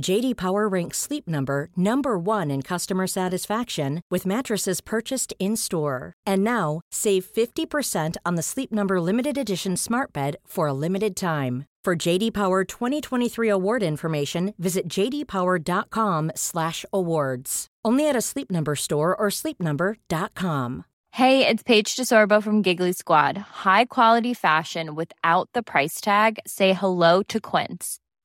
JD Power ranks Sleep Number number 1 in customer satisfaction with mattresses purchased in-store. And now, save 50% on the Sleep Number limited edition Smart Bed for a limited time. For JD Power 2023 award information, visit jdpower.com/awards. Only at a Sleep Number store or sleepnumber.com. Hey, it's Paige DeSorbo from Giggly Squad. High quality fashion without the price tag. Say hello to Quince.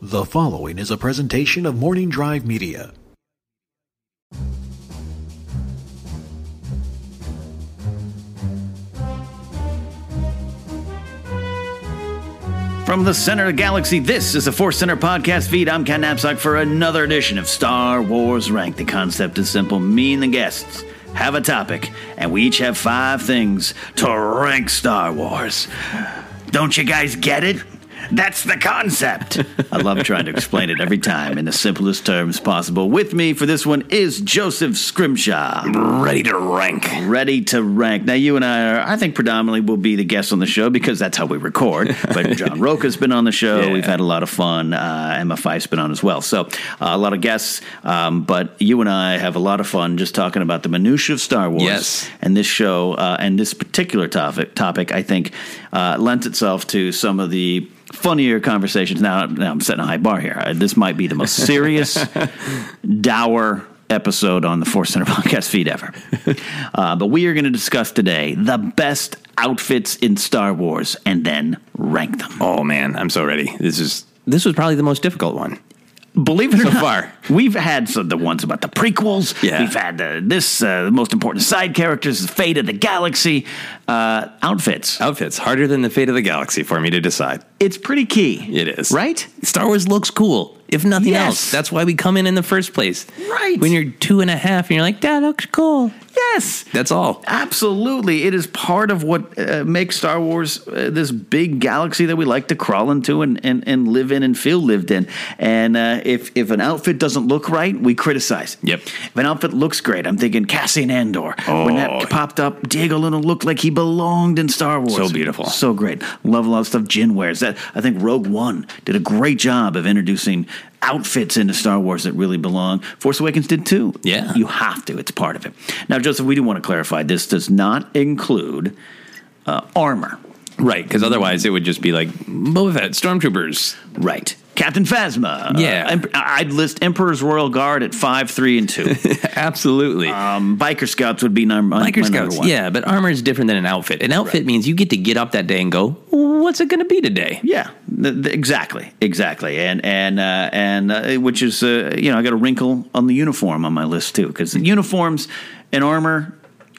The following is a presentation of Morning Drive Media. From the center of the galaxy, this is the Force Center podcast feed. I'm Ken Napzok for another edition of Star Wars Rank. The concept is simple. Me and the guests have a topic, and we each have five things to rank Star Wars. Don't you guys get it? That's the concept. I love trying to explain it every time in the simplest terms possible. With me for this one is Joseph Scrimshaw. Ready to rank. Ready to rank. Now, you and I are, I think, predominantly will be the guests on the show because that's how we record. But John Roca's been on the show. Yeah. We've had a lot of fun. Uh, Emma Fyffe's been on as well. So, uh, a lot of guests. Um, but you and I have a lot of fun just talking about the minutiae of Star Wars. Yes. And this show uh, and this particular topic, topic I think, uh, lends itself to some of the funnier conversations. Now, now I'm setting a high bar here. Uh, This might be the most serious, dour episode on the Force Center podcast feed ever. Uh, but we are going to discuss today the best outfits in Star Wars and then rank them. Oh man, I'm so ready. This is this was probably the most difficult one. Believe it or So not, far. we've had some, the ones about the prequels. Yeah. We've had the, this, uh, the most important side characters, the fate of the galaxy, uh, outfits. Outfits harder than the fate of the galaxy for me to decide. It's pretty key. It is Right? Star Wars looks cool, if nothing Yes. else. That's why we come in in the first place. Right. When you're two and a half and you're like, that looks cool. Yes. That's all. Absolutely. It is part of what uh, makes Star Wars uh, this big galaxy that we like to crawl into and, and, and live in and feel lived in. And uh, if, if an outfit doesn't look right, we criticize. Yep. If an outfit looks great, I'm thinking Cassian Andor. When Oh. that popped up, Diego Luna looked like he belonged in Star Wars. So beautiful. So great. Love a lot of stuff Jyn wears. That I think Rogue One did a great job of introducing outfits into Star Wars that really belong. Force Awakens did too. Yeah. You have to. It's part of it. Now, Joseph, we do want to clarify this does not include uh, armor. Right, because otherwise it would just be like Boba Fett, stormtroopers. Right. Captain Phasma. Yeah. Uh, I'd list Emperor's Royal Guard at five, three, and two. Absolutely. um, Biker Scouts would be number, Biker number Scouts, one. yeah, but armor is different than an outfit. An outfit means you get to get up that day and go, what's it going to be today? Yeah, th- th- exactly, exactly, and and uh, and uh, which is uh, you know I got a wrinkle on the uniform on my list too because uniforms and armor.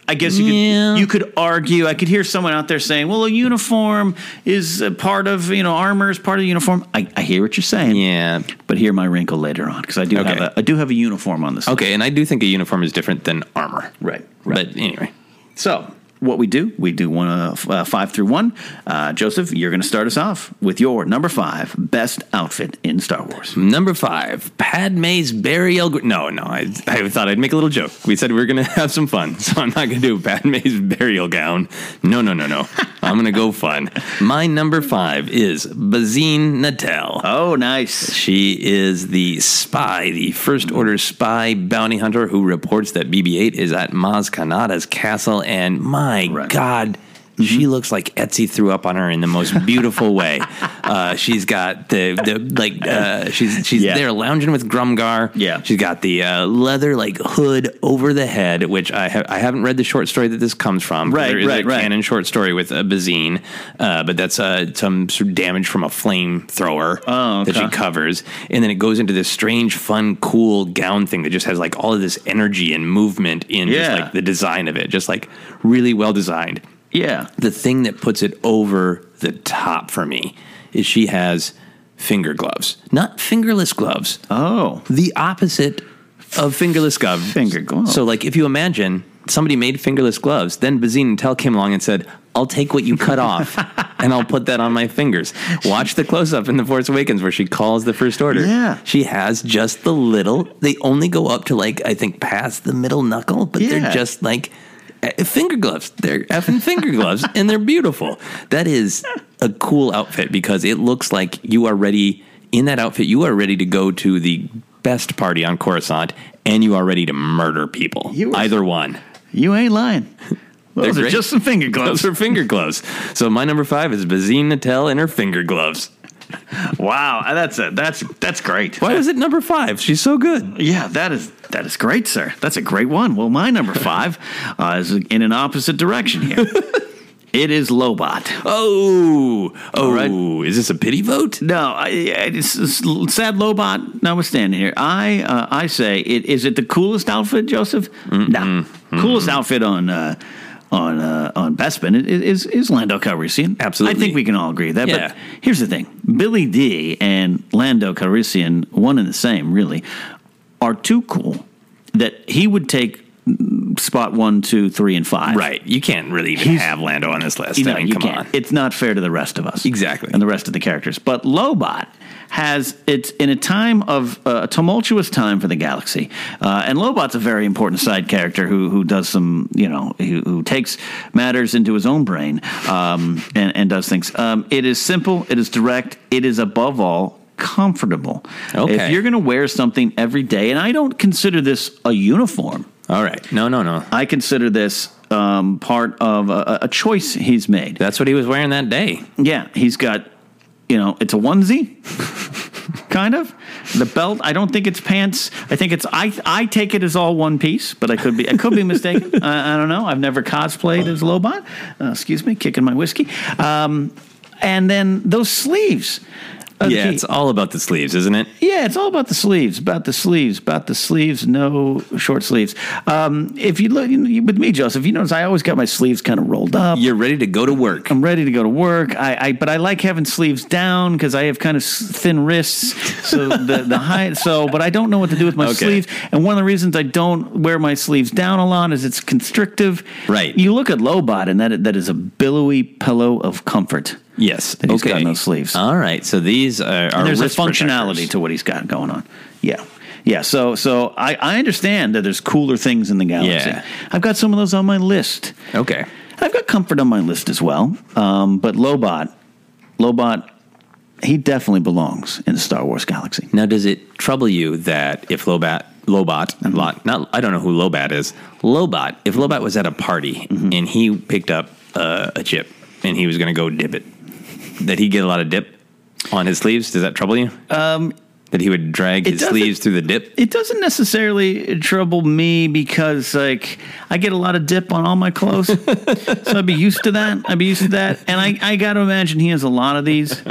I guess you could Yeah. you could argue. I could hear someone out there saying, "Well, a uniform is a part of you know armor is part of the uniform." I, I hear what you're saying. Yeah. but hear my wrinkle later on because I do Okay. have a I do have a uniform on this. list. Okay, and I do think a uniform is different than armor. Right, right. But anyway. So, what we do, we do one uh, uh, five through one. Uh, Joseph, you're going to start us off with your number five best outfit in Star Wars. Number five, Padme's burial. gr- No, no, I, I thought I'd make a little joke. We said we were going to have some fun, so I'm not going to do Padme's burial gown. No, no, no, no. I'm going to go fun. My number five is Bazine Netal. Oh, nice. She is the spy, the First Order spy bounty hunter who reports that BB 8 is at Maz Kanata's castle. And my My god, she looks like Etsy threw up on her in the most beautiful way. Uh, she's got the, the like, uh, she's, she's Yeah. there lounging with Grumgar. Yeah. She's got the uh, leather like hood over the head, which I, ha- I haven't read the short story that this comes from. Right, There is right, a right. canon short story with a Bazine, uh, but that's uh, some sort of damage from a flamethrower Oh, that she covers, and then it goes into this strange, fun, cool gown thing that just has like all of this energy and movement in just like the design of it, just like really well designed. Yeah. The thing that puts it over the top for me is she has finger gloves, not fingerless gloves. Oh. The opposite of fingerless gloves. Finger gloves. So, like, if you imagine somebody made fingerless gloves, then Bazine Netal came along and said, I'll take what you cut off and I'll put that on my fingers. Watch the close up in The Force Awakens where she calls the First Order. Yeah. She has just the little, they only go up to, like, I think past the middle knuckle, but Yeah. they're just like, Uh, finger gloves. They're effing finger gloves, and they're beautiful. That is a cool outfit because it looks like you are ready. In that outfit, you are ready to go to the best party on Coruscant, and you are ready to murder people. Either one. You ain't lying. Those are just some finger gloves. Those are finger gloves. So my number five is Bazine Netal and her finger gloves. wow, that's a, that's that's great. Why was it number five? She's so good. Yeah, that is that is great, sir. That's a great one. Well, my number five uh, is in an opposite direction here. it is Lobot. Oh, oh, right. is this a pity vote? No, I, it's, it's sad Lobot. Notwithstanding here, I uh, I say it is it the coolest outfit, Joseph? No, coolest outfit on. Uh, on uh, on Bespin is is Lando Calrissian. Absolutely. I think we can all agree that. Yeah. But here's the thing: Billy Dee and Lando Calrissian, one and the same, really, are too cool that he would take spot one, two, three, and five. Right. You can't really even He's- have Lando on this list. You know, I mean, you come can't. on. It's not fair to the rest of us. Exactly. And the rest of the characters. But Lobot has, it's in a time of, uh, a tumultuous time for the galaxy. Uh, and Lobot's a very important side character who, who does some, you know, who, who takes matters into his own brain um, and, and does things. Um, it is simple, it is direct, it is above all comfortable. Okay. If you're going to wear something every day, and I don't consider this a uniform. All right. No, no, no. I consider this um, part of a, a choice he's made. That's what he was wearing that day. Yeah, he's got, you know, it's a onesie, kind of. The belt, I don't think it's pants. I think it's. I I take it as all one piece, but I could be. I could be mistaken. I, I don't know. I've never cosplayed as Lobot. Uh, excuse me, kicking my whiskey. Um, and then those sleeves. Yeah, it's all about the sleeves, isn't it? yeah, it's all about the sleeves, about the sleeves, about the sleeves, no short sleeves. Um, if you look you with me, Joseph, you notice I always got my sleeves kind of rolled up. You're ready to go to work. I'm ready to go to work. I, I but I like having sleeves down because I have kind of thin wrists. So the the height. So, but I don't know what to do with my Okay. sleeves. And one of the reasons I don't wear my sleeves down a lot is it's constrictive. Right. You look at Lobot, and that that is a billowy pillow of comfort. Yes. That he's got okay. in those sleeves. All right. So these are, are there's a functionality protectors. to what he's got going on. Yeah. Yeah, so so I, I understand that there's cooler things in the galaxy. Yeah. I've got some of those on my list. Okay. I've got comfort on my list as well. Um, but Lobot, Lobot, he definitely belongs in the Star Wars galaxy. Now, does it trouble you that if Lobat, Lobot, Mm-hmm. Lot, not I don't know who Lobat is, Lobot, if Lobat was at a party Mm-hmm. and he picked up uh, a chip and he was going to go dip it, that he get a lot of dip on his sleeves? Does that trouble you? Um, that he would drag his sleeves through the dip? It doesn't necessarily trouble me because like I get a lot of dip on all my clothes, so I'd be used to that. I'd be used to that, and I, I got to imagine he has a lot of these,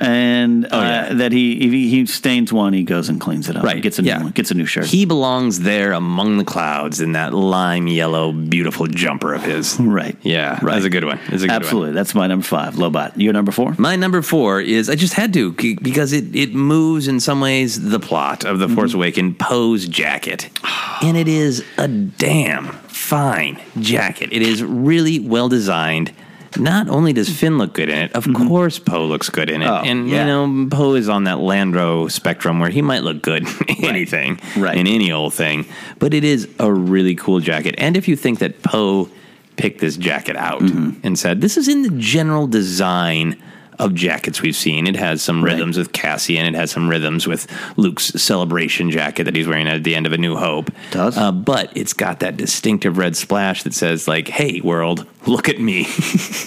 and Oh, uh, that he if he, he stains one, he goes and cleans it up, Right, Gets a yeah. new one, gets a new shirt. He belongs there among the clouds in that lime yellow, beautiful jumper of his. right, Yeah, right. that's a good one. That's a good one. Absolutely, that's my number five. Lobot, your number four. My number four is I just had to because it, it moves in some ways the plot of The Mm-hmm. Force Awakens Poe's jacket. And it is a damn fine jacket. It is really well designed. Not only does Finn look good in it, of course Poe looks good in it. Mm-hmm. Oh, and yeah. you know, Poe is on that Lando spectrum where he might look good in anything, Right. in any old thing. But it is a really cool jacket. And if you think that Poe picked this jacket out Mm-hmm. and said, This is in the general design of jackets we've seen. It has some rhythms with Cassian. It has some rhythms with Luke's celebration jacket that he's wearing at the end of A New Hope. Does. Uh, but it's got that distinctive red splash that says, like, hey, world, look at me.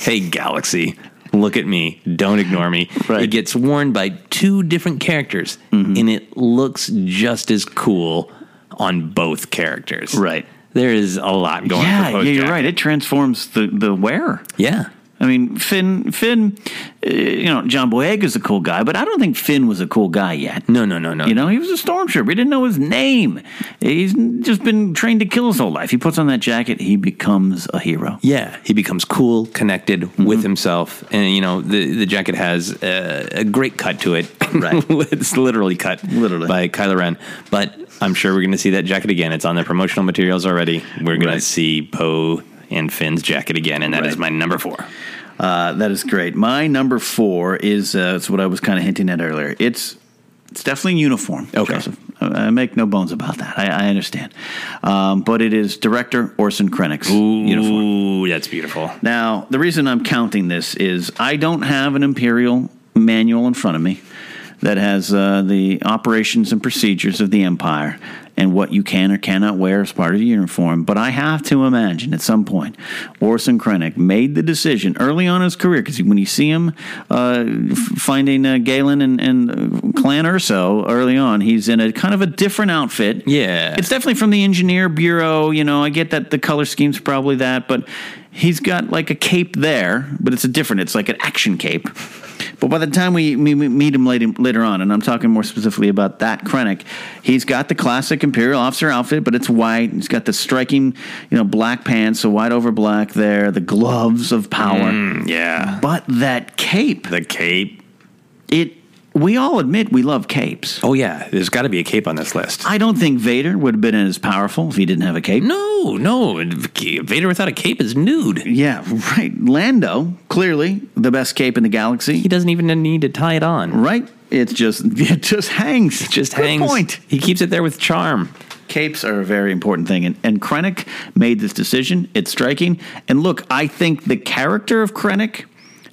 hey, galaxy, look at me. Don't ignore me. Right. It gets worn by two different characters, Mm-hmm. and it looks just as cool on both characters. Right. There is a lot going yeah, yeah, you're jacket. right. It transforms the the wearer. Yeah. I mean, Finn, Finn, uh, you know, John Boyega's a cool guy, but I don't think Finn was a cool guy yet. No, no, no, no. You know, he was a stormtrooper. He didn't know his name. He's just been trained to kill his whole life. He puts on that jacket, he becomes a hero. Yeah, he becomes cool, connected Mm-hmm. with himself, and you know the the jacket has a, a great cut to it. Right. it's literally cut, Literally. by Kylo Ren. But I'm sure we're going to see that jacket again. It's on the promotional materials already. We're going Right. to see Poe and Finn's jacket again, and that is Right. my number four. Uh, that is great. My number four is uh, it's what I was kind of hinting at earlier. It's it's definitely uniform. Okay. Joseph. I, make no bones about that. I, I understand, um, but it is director Orson Krennic's uniform. Ooh, that's beautiful. Now, the reason I'm counting this is I don't have an Imperial manual in front of me that has uh, the operations and procedures of the Empire and what you can or cannot wear as part of the uniform. But I have to imagine at some point, Orson Krennic made the decision early on in his career because when you see him uh, finding uh, Galen and, and uh, Clan Erso early on, he's in a kind of a different outfit. Yeah. It's definitely from the engineer bureau. You know, I get that the color scheme's probably that, but he's got like a cape there, but it's a different. It's like an action cape. But by the time we, meet him later, later on, and I'm talking more specifically about that Krennic, he's got the classic Imperial officer outfit, but it's white. He's got the striking, you know, black pants, so white over black there, the gloves of power. Mm, yeah, But that cape, the cape. it we all admit we love capes. Oh yeah, there's got to be a cape on this list. I don't think Vader would have been as powerful if he didn't have a cape. no, no, Vader without a cape is nude. Yeah, right. Lando, clearly the best cape in the galaxy. He doesn't even need to tie it on. Right? It's just it just hangs. It just Good hangs. Point. He keeps it there with charm. Capes are a very important thing, and and Krennic made this decision. It's striking. And look, I think the character of Krennic,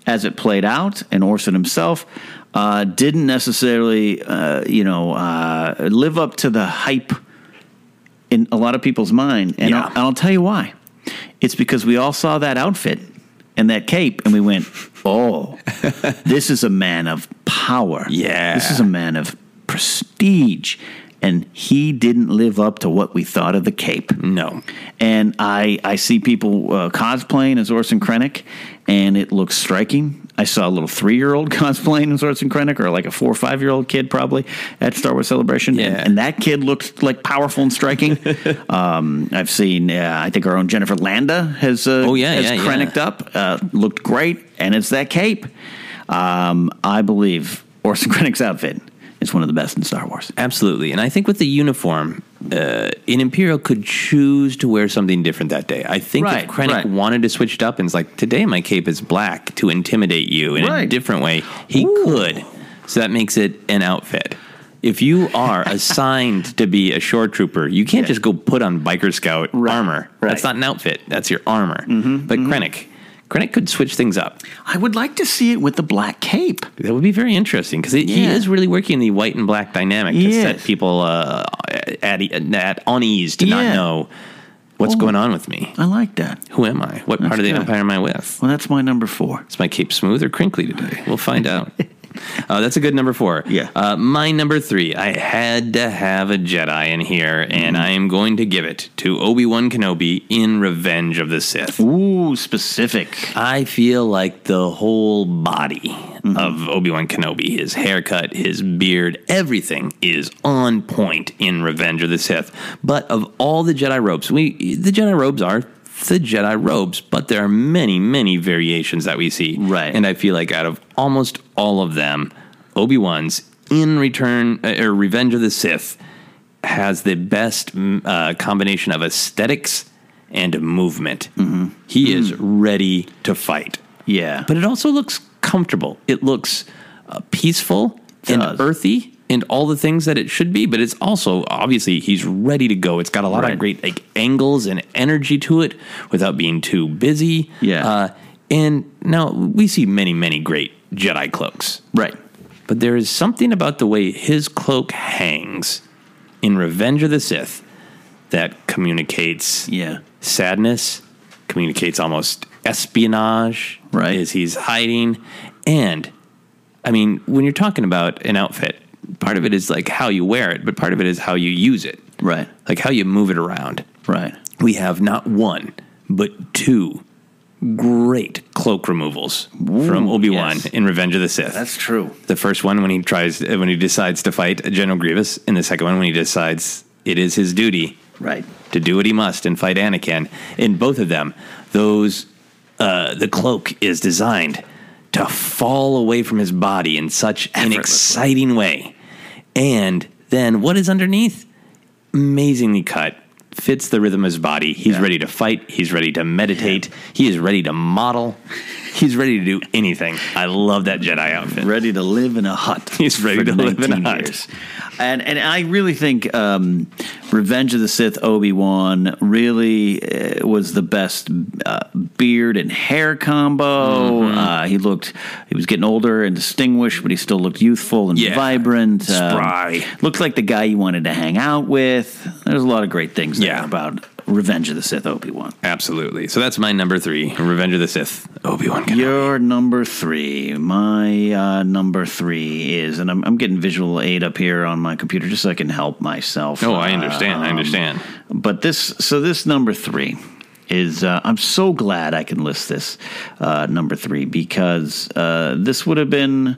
as it played out, and Orson himself. Uh, didn't necessarily, uh, you know, uh, live up to the hype in a lot of people's mind, and, Yeah. I'll, and I'll tell you why. It's because we all saw that outfit and that cape, and we went, "Oh, this is a man of power. Yeah. this is a man of prestige." And he didn't live up to what we thought of the cape. No. And I, I see people uh, cosplaying as Orson Krennic, and it looks striking. I saw a little three year old cosplaying as Orson Krennic, or like a four or five year old kid probably at Star Wars Celebration. Yeah. And, and that kid looked like powerful and striking. um, I've seen, uh, I think our own Jennifer Landa has, uh, Oh, yeah, has yeah, yeah. Up, uh, looked great, and it's that cape. Um, I believe Orson Krennic's outfit is one of the best in Star Wars. Absolutely. And I think with the uniform, uh, an Imperial could choose to wear something different that day. I think Right, if Krennic right. wanted to switch it up and it's like, today my cape is black to intimidate you in a different way, he could. So that makes it an outfit. if you are assigned to be a shore trooper, you can't just go put on biker scout armor. right. That's not an outfit. That's your armor. But Krennic, Krennic could switch things up. I would like to see it with the black cape. That would be very interesting because he is really working the white and black dynamic to He set people uh, at, at unease to Yeah. not know what's Oh. going on with me. I like that. Who am I? What part of the good. empire am I with? Well, that's my number four. Is my cape smooth or crinkly today? We'll find out. Uh, that's a good number four. Yeah. Uh, my number three, I had to have a Jedi in here, and I am going to give it to Obi Wan Kenobi in Revenge of the Sith. Ooh, specific. I feel like the whole body of Obi Wan Kenobi, his haircut, his beard, everything is on point in Revenge of the Sith. But of all the Jedi robes, we the Jedi robes are the Jedi robes, but there are many, many variations that we see. Right. And I feel like out of almost all of them, Obi Wan's in Return uh, or Revenge of the Sith has the best mm, uh, combination of aesthetics and movement. He is ready to fight, Yeah. but it also looks comfortable. It looks uh, peaceful and does. earthy. And all the things that it should be, but it's also obviously he's ready to go. It's got a lot Right. of great like angles and energy to it without being too busy. Yeah. Uh, and now we see many, many great Jedi cloaks. right. But there is something about the way his cloak hangs in Revenge of the Sith that communicates Yeah. sadness, communicates almost espionage, Right. As he's hiding. And I mean, when you're talking about an outfit, part of it is like how you wear it, but part of it is how you use it, Right. like how you move it around. Right. We have not one, but two great cloak removals from Obi Wan yes. in Revenge of the Sith. That's true. The first one when he tries when he decides to fight General Grievous, and the second one when he decides it is his duty Right. to do what he must and fight Anakin. In both of them, those uh, the cloak is designed to fall away from his body in such an exciting way. And then what is underneath? Amazingly cut. Fits the rhythm of his body. He's Yeah. ready to fight. He's ready to meditate. He is ready to model. He's ready to do anything. I love that Jedi outfit. Ready to live in a hut. He's ready to live in a 19 hut. years. And and I really think um, Revenge of the Sith Obi Wan really uh, was the best uh, beard and hair combo. Mm-hmm. Uh, he looked he was getting older and distinguished, but he still looked youthful and Yeah. vibrant. Um, Spry. looked like the guy you wanted to hang out with. There's a lot of great things there Yeah. about Revenge of the Sith Obi Wan. Absolutely. So that's my number three, Revenge of the Sith, Obi Wan. Your number three. My uh, number three is, and I'm, I'm getting visual aid up here on my computer just so I can help myself. Oh, I understand. I Um, understand. But this, so this number three is, uh, I'm so glad I can list this uh, number three because uh, this would have been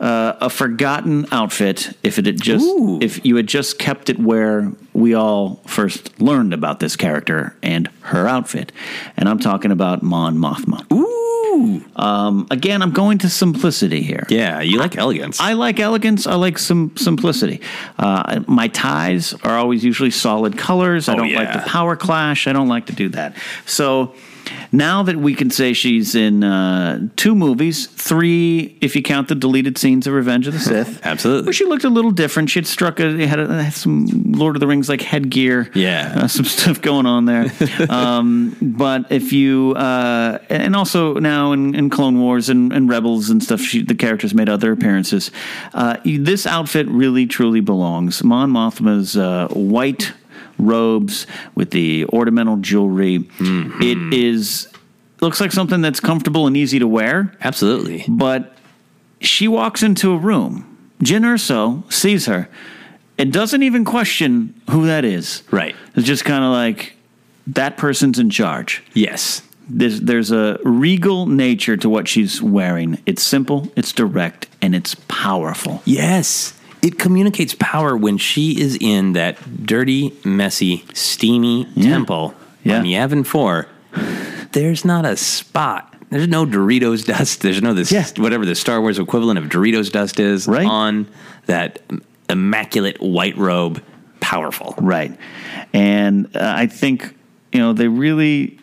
uh, a forgotten outfit if it had just, Ooh. if you had just kept it where we all first learned about this character and her outfit. And I'm talking about Mon Mothma. Ooh. Um, again, I'm going to simplicity here. Yeah, you like elegance. I like elegance. I like some simplicity. Uh, my ties are always usually solid colors. I Oh, don't like the power clash. I don't like to do that. So now that we can say she's in uh, two movies, three if you count the deleted scenes of Revenge of the Sith. Absolutely. Where she looked a little different. She had struck a had, a, had some Lord of the Rings like headgear. Yeah. uh, some stuff going on there. um, but if you uh, and also now in, in Clone Wars and, and Rebels and stuff, she, the characters made other appearances. Uh, this outfit really truly belongs. Mon Mothma's uh, white robes with the ornamental jewelry. Mm-hmm. It is looks like something that's comfortable and easy to wear Absolutely. but she walks into a room. Jyn Erso sees her and doesn't even question who that is. Right. It's just kind of like that person's in charge. Yes. There's there's a regal nature to what she's wearing. It's simple, it's direct, and it's powerful. Yes. It communicates power when she is in that dirty, messy, steamy temple Yeah. on Yavin 4. There's not a spot. There's no Doritos dust. There's no this Yeah. whatever the Star Wars equivalent of Doritos dust is Right. on that immaculate white robe. Powerful. Right. And uh, I think, you know, they really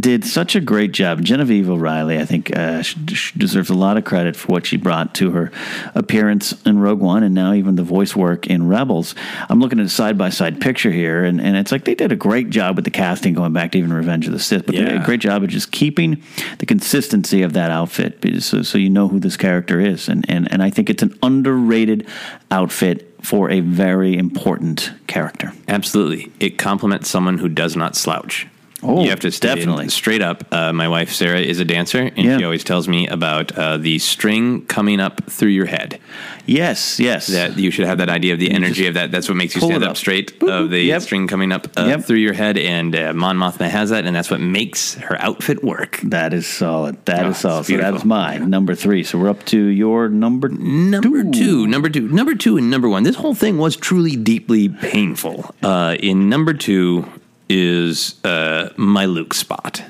did such a great job. Genevieve O'Reilly, I think, uh, she, she deserves a lot of credit for what she brought to her appearance in Rogue One and now even the voice work in Rebels. I'm looking at a side by side picture here, and, and it's like they did a great job with the casting going back to even Revenge of the Sith, but they did a great job of just keeping the consistency of that outfit so, so you know who this character is. And, and, and I think it's an underrated outfit for a very important character. Absolutely. It compliments someone who does not slouch. Oh, you have to definitely. straight up. Uh, my wife Sarah is a dancer, and Yeah. she always tells me about uh, the string coming up through your head. Yes, yes. That you should have that idea of the energy of that. That's what makes you stand up, up. straight. Boop, of the Yep. string coming up uh, Yep. through your head, and uh, Mon Mothma has that, and that's what makes her outfit work. That is solid. That Oh, is solid. So that's mine, number three. So we're up to your number Number two, number two, number two, and number one. This whole thing was truly deeply painful. Uh, in number two is uh, my Luke spot.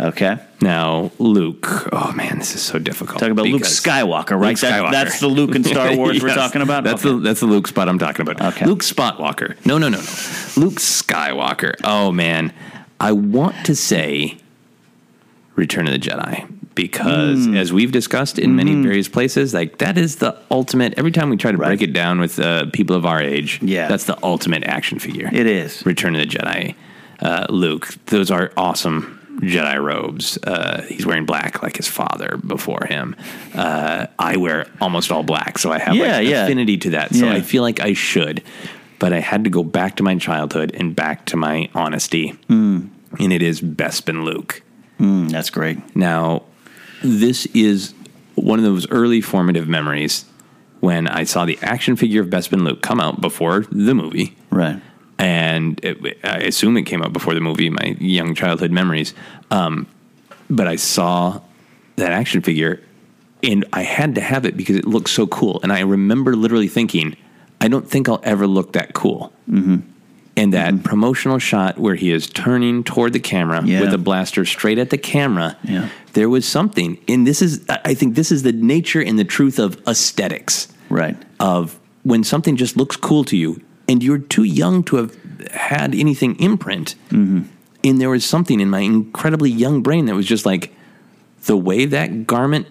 Okay. Now, Luke. Oh man, this is so difficult. Talking about Luke Skywalker, right? Luke That- that's the Luke in Star Wars we're talking about? That's Okay. the that's the Luke spot I'm talking about. Okay. Luke Spotwalker. No, no, no, no. Luke Skywalker. Oh man, I want to say Return of the Jedi because, Hmm. as we've discussed in many various places, like that is the ultimate. Every time we try to Right. break it down with uh, people of our age, Yeah. that's the ultimate action figure. It is. Return of the Jedi. Uh, Luke, those are awesome Jedi robes. Uh, he's wearing black like his father before him. Uh, I wear almost all black, so I have Yeah, like yeah. affinity to that. So Yeah. I feel like I should, but I had to go back to my childhood and back to my honesty, Hmm. and it is Bespin Luke. Mm, that's great. Now, this is one of those early formative memories when I saw the action figure of Bespin Luke come out before the movie Right. And it, I assume it came out before the movie. My young childhood memories, um, but I saw that action figure, and I had to have it because it looked so cool. And I remember literally thinking, I don't think I'll ever look that cool. Mm-hmm. And that promotional shot where he is turning toward the camera Yeah. with a blaster straight at the camera, Yeah. there was something. And this is, I think, this is the nature and the truth of aesthetics Right. of when something just looks cool to you and you're too young to have had anything imprint. Mm-hmm. And there was something in my incredibly young brain that was just like, the way that garment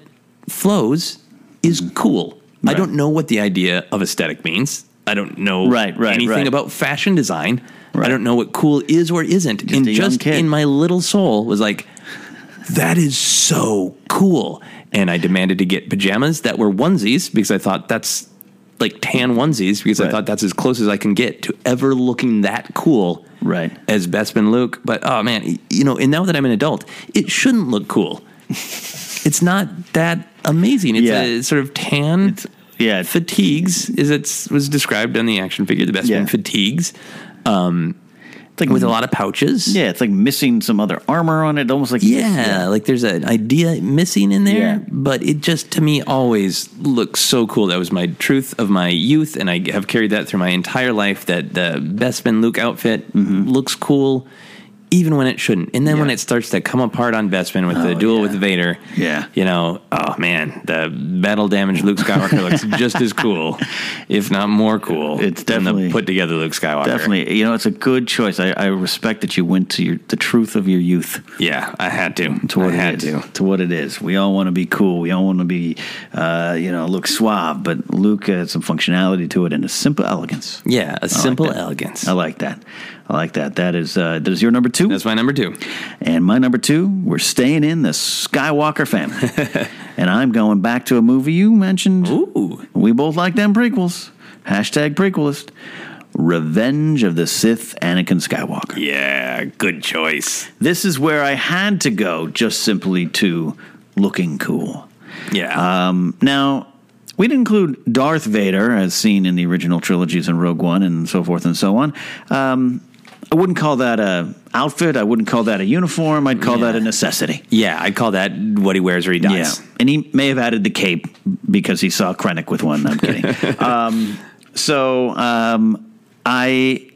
flows is cool. I Mm-hmm. Right. don't know what the idea of aesthetic means. I don't know Right, right, anything right. about fashion design. I don't know what cool is or isn't. and just kid. in my little soul was like, that is so cool. And I demanded to get pajamas that were onesies because I thought that's like tan onesies because I thought that's as close as I can get to ever looking that cool Right. as Bespin Luke. But oh man, you know, and now that I'm an adult, it shouldn't look cool. it's not that amazing. It's Yeah. a sort of tan It's yeah. Fatigues, as it was described on the action figure, the Bespin Yeah. fatigues, um, it's like with a mm-hmm. lot of pouches. Yeah, it's like missing some other armor on it. Almost like Yeah, like there's an idea missing in there, Yeah. but it just to me always looks so cool. That was my truth of my youth, and I have carried that through my entire life. That the Bespin Luke outfit mm-hmm. looks cool, even when it shouldn't. And then when Mm-hmm. It starts to come apart on Bespin with the Oh, duel yeah. with Vader, Yeah. you know, oh man, the battle damaged Luke Skywalker looks just as cool, if not more cool. It's than definitely- the put together Luke Skywalker. Definitely, you know, it's a good choice. I, I respect that you went to your the truth of your youth. yeah, I had to. to what I had it is. to. To what it is. We all want to be cool. We all want to be, uh, you know, look suave. But Luke had some functionality to it and a simple elegance. Yeah, a simple that. elegance. I like that. I like that. That is uh, that is your number two. That's my number two. And my number two, we're staying in the Skywalker family. and I'm going back to a movie you mentioned. Ooh. We both like them prequels. Hashtag prequelist. Revenge of the Sith Anakin Skywalker. Yeah, good choice. This is where I had to go just simply to looking cool. Yeah. Um, now, we'd include Darth Vader as seen in the original trilogies and Rogue One and so forth and so on. Um, I wouldn't call that a outfit. I wouldn't call that a uniform. I'd call that a necessity. yeah, I'd call that what he wears or he dies. Yeah, and he may have added the cape because he saw Krennic with one. I'm kidding. um, so um, I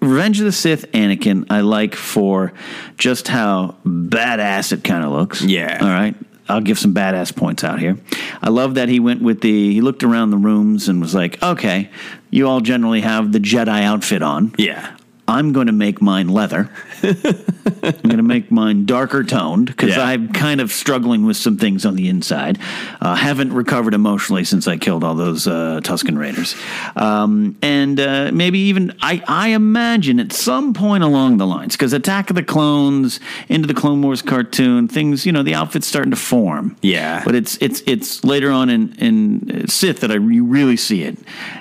Revenge of the Sith Anakin I like for just how badass it kind of looks. Yeah. All right. I'll give some badass points out here. I love that he went with the he looked around the rooms and was like, "Okay, you all generally have the Jedi outfit on. Yeah. I'm going to make mine leather. I'm going to make mine darker toned because Yeah. I'm kind of struggling with some things on the inside. Uh, haven't recovered emotionally since I killed all those uh, Tusken Raiders. Um, and uh, maybe even, I, I imagine at some point along the lines, because Attack of the Clones, into the Clone Wars cartoon, things, you know, the outfit's starting to form. Yeah. But it's it's it's later on in in Sith that I you really see it.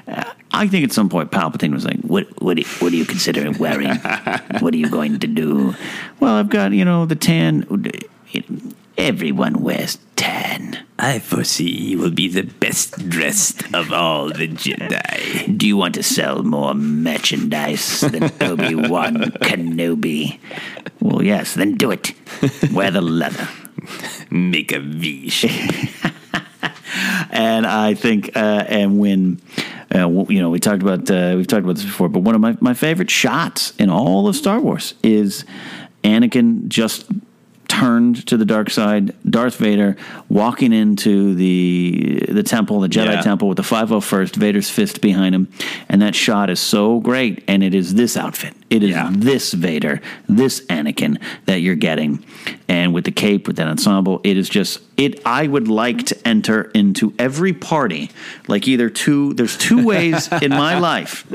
Uh, I think at some point Palpatine was like, "What what do you, what are you considering wearing? what are you going to do?" Well, I've got you know the tan. Everyone wears tan. I foresee you will be the best dressed of all the Jedi. Do you want to sell more merchandise than Obi Wan Kenobi? Well, yes. Then do it. Wear the leather. Make a V shape. and I think, uh, and when, uh, you know, we talked about, uh, we've talked about this before, but one of my, my favorite shots in all of Star Wars is Anakin just turned to the dark side, Darth Vader walking into the the temple, the Jedi Yeah. temple with the 501st, Vader's fist behind him, and that shot is so great and it is this outfit. It is Yeah. this Vader, this Anakin that you're getting. And with the cape, with that ensemble, it is just it I would like to enter into every party like either two there's two ways in my life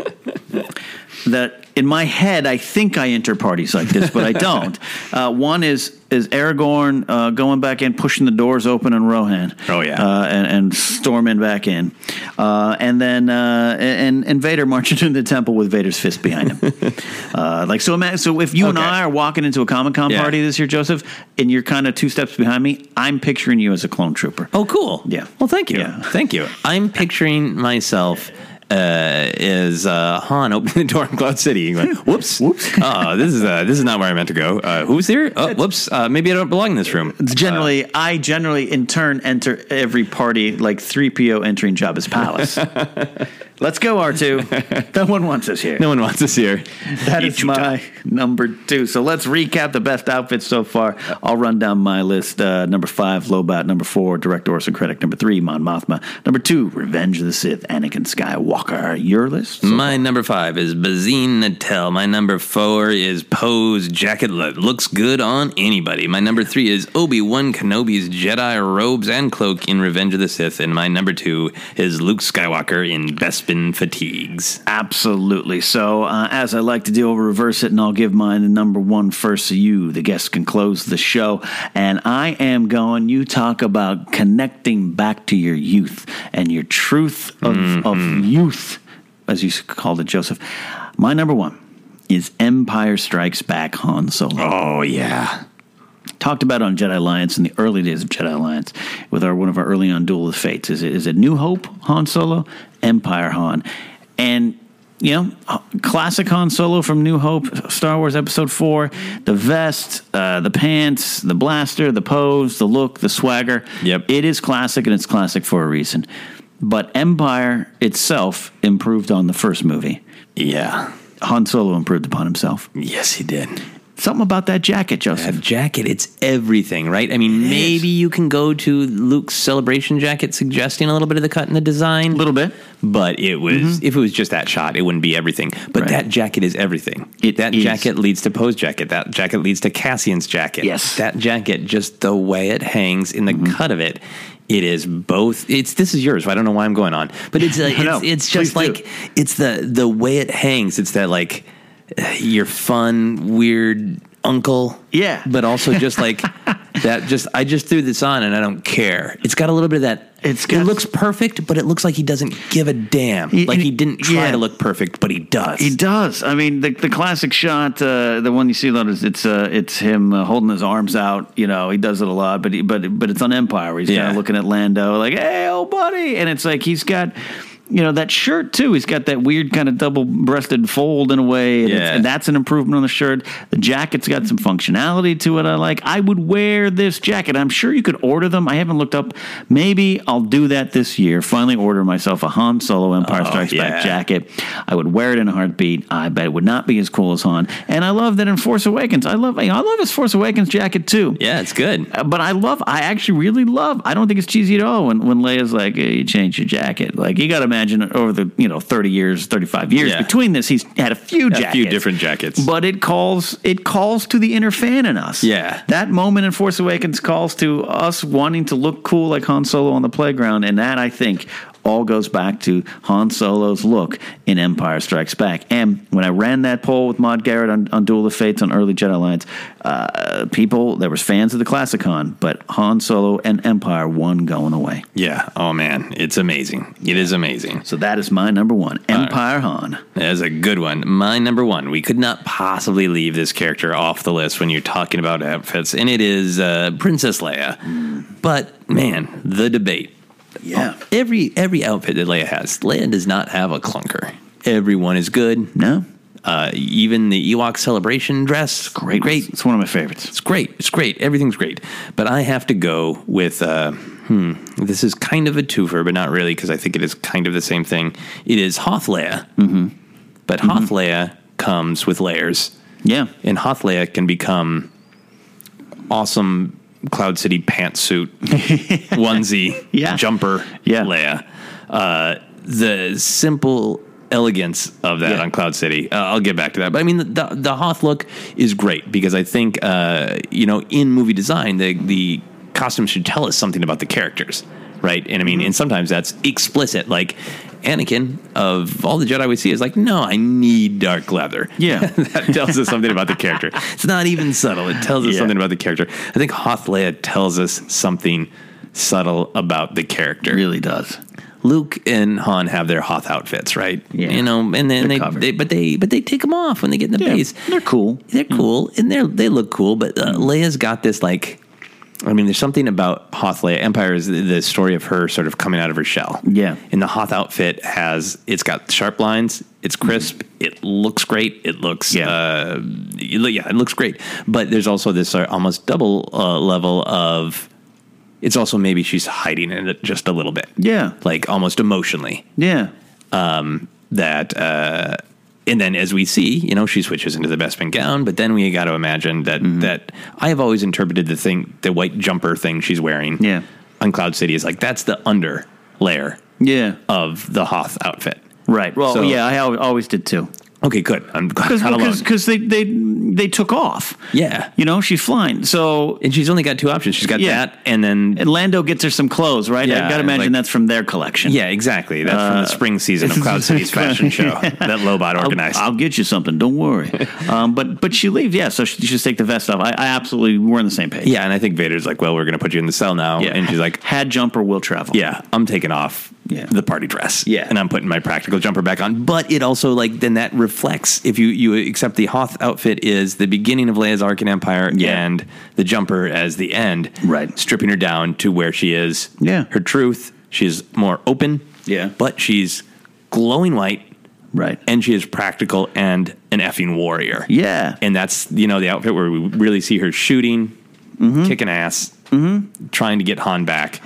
that in my head I think I enter parties like this, but I don't. Uh, one is is Aragorn uh, going back in, pushing the doors open on Rohan. Oh, yeah. uh, and, and storming back in, uh, and then uh, and and Vader marching into the temple with Vader's fist behind him. uh, like so, ima- so if you and I are walking into a Comic Con Yeah. party this year, Joseph, and you're kind of two steps behind me, I'm picturing you as a clone trooper. Oh, cool. Yeah. Well, thank you. Yeah. Thank you. I'm picturing myself uh, as uh, Han opening the door in Cloud City. Going, whoops, whoops. Oh, this is uh, this is not where I meant to go. Uh, who's here? Oh, whoops. Uh, maybe I don't belong in this room. Generally, I generally in turn enter every party like 3PO entering Jabba's palace. Let's go, R2. no one wants us here. No one wants us here. That is my number two. So let's recap the best outfits so far. I'll run down my list. Uh, number five, Lobat. Number four, Director Orson Krennic. Number three, Mon Mothma. Number two, Revenge of the Sith, Anakin Skywalker. Your list? My number five is Bazine Netal. My number four is Poe's jacket that looks good on anybody. My number three is Obi Wan Kenobi's Jedi robes and cloak in Revenge of the Sith. And my number two is Luke Skywalker in Bespin fatigues. Absolutely. So, uh, as I like to do, I'll reverse it and I'll give mine the number one first so you, the guests, can close the show. And I am going, you talk about connecting back to your youth and your truth of, of youth, as you called it, Joseph. My number one is Empire Strikes Back Han Solo Oh, yeah. talked about on Jedi Alliance in the early days of Jedi Alliance with our one of our early on Duel of the Fates. Is it is it New Hope Han Solo, Empire Han, and you know uh, classic Han Solo from New Hope, Star Wars Episode Four, the vest, uh, the pants, the blaster, the pose, the look, the swagger. Yep. it is classic and it's classic for a reason. But Empire itself improved on the first movie. Yeah. Han Solo improved upon himself. Yes, he did. Something about that jacket, Joseph. That jacket, it's everything, right? I mean, maybe you can go to Luke's celebration jacket suggesting a little bit of the cut in the design. A little bit. But it was mm-hmm. if it was just that shot, it wouldn't be everything. But Right. that jacket is everything. It that is. jacket leads to Poe's jacket. That jacket leads to Cassian's jacket. Yes. That jacket, just the way it hangs in the mm-hmm. cut of it. It is both. It's this is yours. I don't know why I'm going on, but it's uh, No, it's, it's just please do. like it's the the way it hangs. It's that like your fun weird uncle. Yeah. but also just like that. Just I just threw this on and I don't care. It's got a little bit of that. It's it got- looks perfect, but it looks like he doesn't give a damn. He- like he didn't try yeah. to look perfect, but he does. He does. I mean, the the classic shot, uh, the one you see a lot is it's uh, it's him uh, holding his arms out. You know, he does it a lot, but he, but but it's on Empire. Where he's kind of looking at Lando, like, "Hey, old buddy," and it's like he's got. You know that shirt too. He's got that weird kind of double-breasted fold in a way, and, Yeah. and that's an improvement on the shirt. The jacket's got some functionality to it. I like. I would wear this jacket. I'm sure you could order them. I haven't looked up. Maybe I'll do that this year. Finally, order myself a Han Solo Empire Oh, Strikes yeah. Back jacket. I would wear it in a heartbeat. I bet it would not be as cool as Han. And I love that in Force Awakens. I love. I love his Force Awakens jacket too. yeah, it's good. Uh, But I love. I actually really love. I don't think it's cheesy at all when when Leia's like, hey, "You changed your jacket." Like you got to imagine over the you know thirty years, thirty five years Yeah. between this, he's had a few jackets, A few different jackets. But it calls it calls to the inner fan in us. Yeah. that moment in Force Awakens calls to us wanting to look cool like Han Solo on the playground, and that I think all goes back to Han Solo's look in Empire Strikes Back. And when I ran that poll with Maude Garrett on, on Duel of Fates on early Jedi Alliance, uh, people there was fans of the Classic Han, but Han Solo and Empire won going away. Yeah. Oh man, it's amazing. It is amazing. So that is my number one, Empire Han. That's a good one. My number one. We could not possibly leave this character off the list when you're talking about outfits, and it is uh, Princess Leia. But man, the debate. Yeah. Every every outfit that Leia has, Leia does not have a clunker. Everyone is good. No, Uh, even the Ewok celebration dress, great, great. It's one of my favorites. It's great. It's great. Everything's great. But I have to go with. Uh, hmm. This is kind of a twofer, but not really because I think it is kind of the same thing. It is Hoth Leia. Mm-hmm. But Hoth Leia comes with layers. Yeah. And Hoth Leia can become awesome Cloud City pantsuit, onesie, Yeah. jumper Yeah. Leia. Uh, the simple elegance of that Yeah. on Cloud City. Uh, I'll get back to that. But I mean, the, the, the Hoth look is great because I think, uh, you know, in movie design, the, the costume should tell us something about the characters, right? And I mean, and sometimes that's explicit. Like, Anakin of all the Jedi we see is like, no, I need dark leather. Yeah. that tells us something about the character. It's not even subtle. It tells us Yeah. something about the character. I think Hoth Leia tells us something subtle about the character. really does. Luke and Han have their Hoth outfits, right? Yeah. You know, and then They're they, but they, but they take them off when they get in the Yeah, base. they're cool. They're cool, and they're they look cool. But uh, Leia's got this like, I mean, there's something about Hoth Leia. Empire is the, the story of her sort of coming out of her shell. Yeah. and the Hoth outfit has it's got sharp lines. It's crisp. It looks great. It looks Yeah. uh, yeah, it looks great. But there's also this uh, almost double uh, level of. It's also maybe she's hiding in it just a little bit Yeah. like almost emotionally. Yeah. Um, that uh, and then as we see, you know, she switches into the Bespin gown, but then we got to imagine that Mm-hmm. that I have always interpreted the thing, the white jumper thing she's wearing, Yeah. on Cloud City is like that's the under layer Yeah. of the Hoth outfit. Right. Well, So- yeah, I always did too. Okay, good. I'm not alone. because they they they took off. Yeah. You know, she's flying. So And she's only got two options. She's got Yeah. that, and then and Lando gets her some clothes, right? Yeah, I got to imagine like- that's from their collection. yeah, exactly. That's from the spring season of Cloud City's fashion show that Lobot I'll, organized. I'll get you something. Don't worry. um, but but she leaves. Yeah. So she, she just take the vest off. I, I absolutely we're on the same page. yeah, and I think Vader's like, "Well, we're going to put you in the cell now," Yeah. and she's like, had jumper will travel. Yeah, I'm taking off Yeah. the party dress. Yeah. And I'm putting my practical jumper back on. But it also like then that reflects if you you accept the Hoth outfit is the beginning of Leia's arc in Empire Yeah. and the jumper as the end. Right. Stripping her down to where she is. Yeah. Her truth. She's more open. Yeah. But she's glowing white. Right. And she is practical and an effing warrior. Yeah. And that's, you know, the outfit where we really see her shooting, Mm-hmm. kicking ass, trying to get Han back.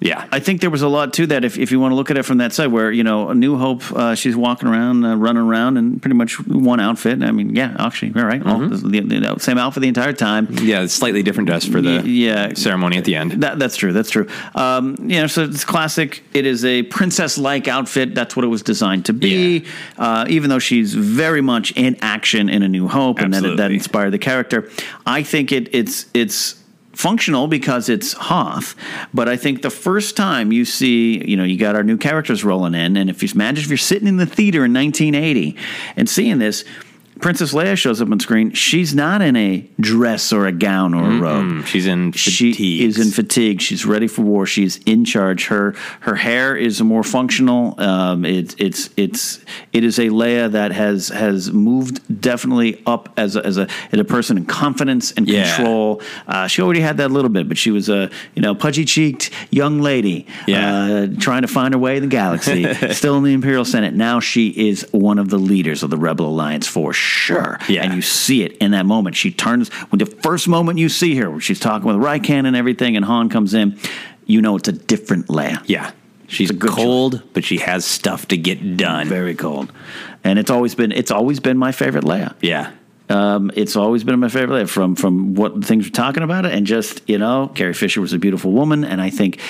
Yeah. I think there was a lot to that. If, if you want to look at it from that side, where you know, a New Hope, uh, she's walking around, uh, running around, in pretty much one outfit. I mean, yeah, actually, all right, Mm-hmm. the, same outfit the entire time. Yeah, it's slightly different dress for the yeah. ceremony at the end. That, that's true. That's true. Um, you know, so it's classic. It is a princess-like outfit. That's what it was designed to be. Uh, even though she's very much in action in A New Hope, and that, that inspired the character. I think it, it's it's functional because it's Hoth. But I think the first time you see, you know, you got our new characters rolling in, and if you imagine if you're sitting in the theater in 1980 and seeing this. Princess Leia shows up on screen. She's not in a dress or a gown or a robe. She's in She fatigues. is in fatigue. She's ready for war. She's in charge. Her her hair is more functional. Um, it's it's it's it is a Leia that has has moved definitely up as a, as a as a person in confidence and Yeah. control. Uh, she already had that a little bit, but she was a you know pudgy cheeked young lady, Yeah. uh, trying to find her way in the galaxy. still in the Imperial Senate. Now she is one of the leaders of the Rebel Alliance for sure. Yeah. and you see it in that moment. She turns when the first moment you see her, when she's talking with Rieekan and everything, and Han comes in, you know it's a different Leia. Yeah. She's It's a good cold, but she has stuff to get done. Very cold, and it's always been it's always been my favorite Leia. yeah. Um, it's always been my favorite from from what things we're talking about it, and just you know, Carrie Fisher was a beautiful woman, and I think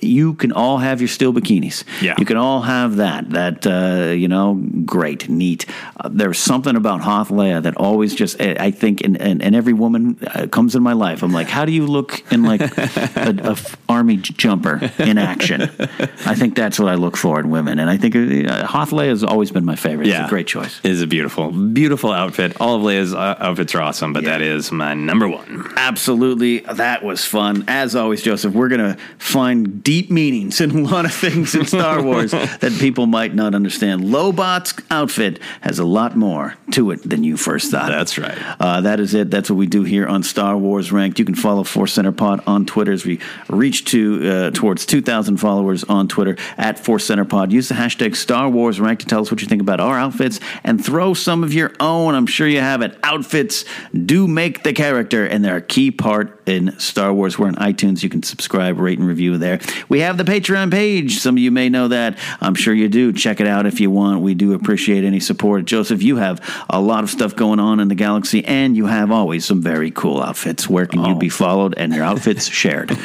you can all have your steel bikinis. Yeah. you can all have that. That uh, you know, great, neat. Uh, there's something about Hoth Leia that always just I think, and and, and every woman uh, comes in my life. I'm like, how do you look in like a, a f- army jumper in action? I think that's what I look for in women, and I think uh, Hoth Leia has always been my favorite. It's a great choice. It is a beautiful, beautiful outfit. All of Leia's uh, outfits are awesome, but that is my number one. Absolutely. That was fun. As always, Joseph, we're going to find deep meanings in a lot of things in Star Wars that people might not understand. Lobot's outfit has a lot more to it than you first thought. That's right. Uh, that is it. That's what we do here on Star Wars Ranked. You can follow Force Center Pod on Twitter as we reach to uh, towards 2,000 followers on Twitter at Force Center Pod. Use the hashtag Star Wars Ranked to tell us what you think about our outfits and throw some of your own. I'm sure you have it. Outfits do make the character, and they're a key part in Star Wars. We're on iTunes. You can subscribe, rate, and review there. We have the Patreon page. Some of you may know that. I'm sure you do. Check it out if you want. We do appreciate any support. Joseph, you have a lot of stuff going on in the galaxy, and you have always some very cool outfits. Where can you be followed and your outfits shared?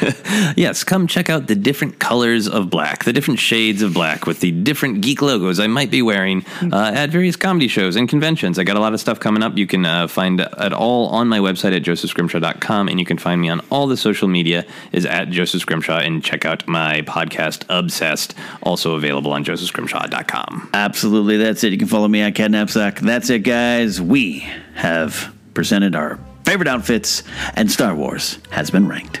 Yes, come check out the different colors of black, the different shades of black with the different geek logos I might be wearing uh, at various comedy shows and conventions. I got a lot of stuff coming up. You can uh, find it all on my website at josephscrimshaw.com, and you can find me on all the social media is at Joseph Scrimshaw, and check out my podcast, Obsessed, also available on josephscrimshaw.com. Absolutely, that's it. You can follow me at Ken Napzok. That's it, guys. We have presented our favorite outfits, and Star Wars has been ranked.